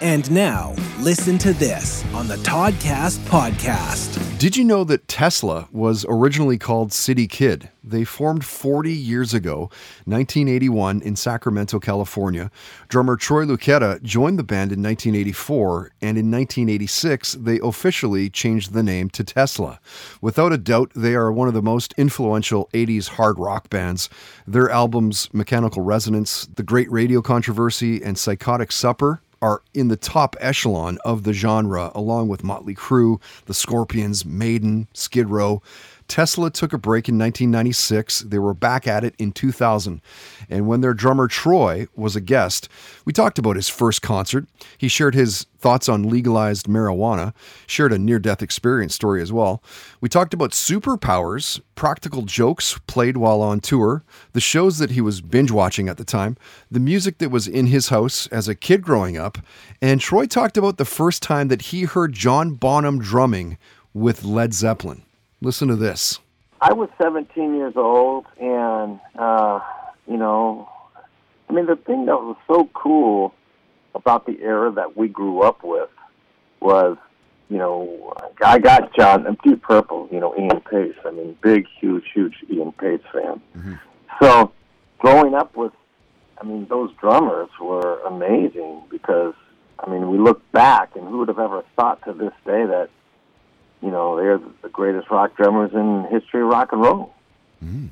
And now, listen to this on the Toddcast podcast. Did you know that Tesla was originally called City Kid? They formed 40 years ago, 1981, in Sacramento, California. Drummer Troy Luccketta joined the band in 1984, and in 1986, they officially changed the name to Tesla. Without a doubt, they are one of the most influential 80s hard rock bands. Their albums, Mechanical Resonance, The Great Radio Controversy, and Psychotic Supper, are in the top echelon of the genre, along with Motley Crue, The Scorpions, Maiden, Skid Row. Tesla took a break in 1996. They were back at it in 2000. And when their drummer Troy was a guest, we talked about his first concert. He shared his thoughts on legalized marijuana, shared a near death experience story as well. We talked about superpowers, practical jokes played while on tour, the shows that he was binge watching at the time, the music that was in his house as a kid growing up, and Troy talked about the first time that he heard John Bonham drumming with Led Zeppelin. Listen to this. I was 17 years old, and uh, you know, I mean, the thing that was so cool about the era that we grew up with was, you know, I got John Deep Purple, you know, Ian Paice. I mean, big, huge, huge Ian Paice fan. Mm-hmm. So, growing up with, I mean, those drummers were amazing because, I mean, we look back, and who would have ever thought to this day that you know, they're the greatest rock drummers in history of rock and roll. Mm.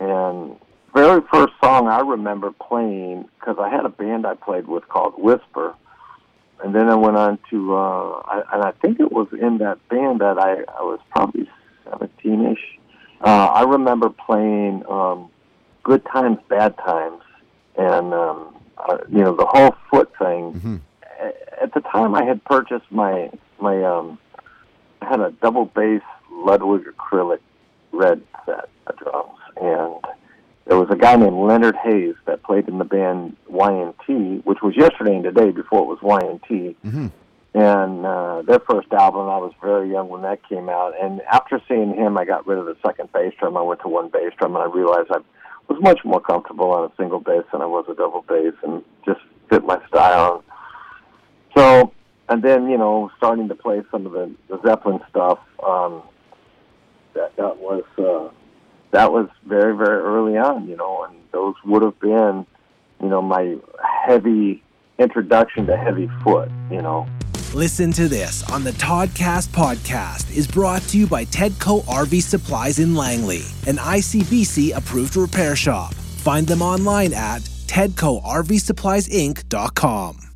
And very first song I remember playing because I had a band I played with called Whisper, and then I went on to, uh, I, and I think it was in that band that I, I was probably seventeen-ish. Uh, I remember playing um, "Good Times, Bad Times," and um, uh, you know the whole foot thing. Mm-hmm. At the time, I had purchased my my um, had a double bass Ludwig acrylic red set of drums, and there was a guy named Leonard Haze that played in the band Y&T, which was yesterday and today before it was Y&T. Mm-hmm. And uh, their first album, I was very young when that came out. And after seeing him, I got rid of the second bass drum. I went to one bass drum, and I realized I was much more comfortable on a single bass than I was a double bass, and just fit my style. And then you know starting to play some of the, the Zeppelin stuff. Um, that that was uh, that was very very early on, you know, and those would have been, you know, my heavy introduction to heavy foot, you know. Listen to this on the Toddcast podcast is brought to you by Tedco RV Supplies in Langley, an ICBC approved repair shop. Find them online at tedcorvsuppliesinc.com.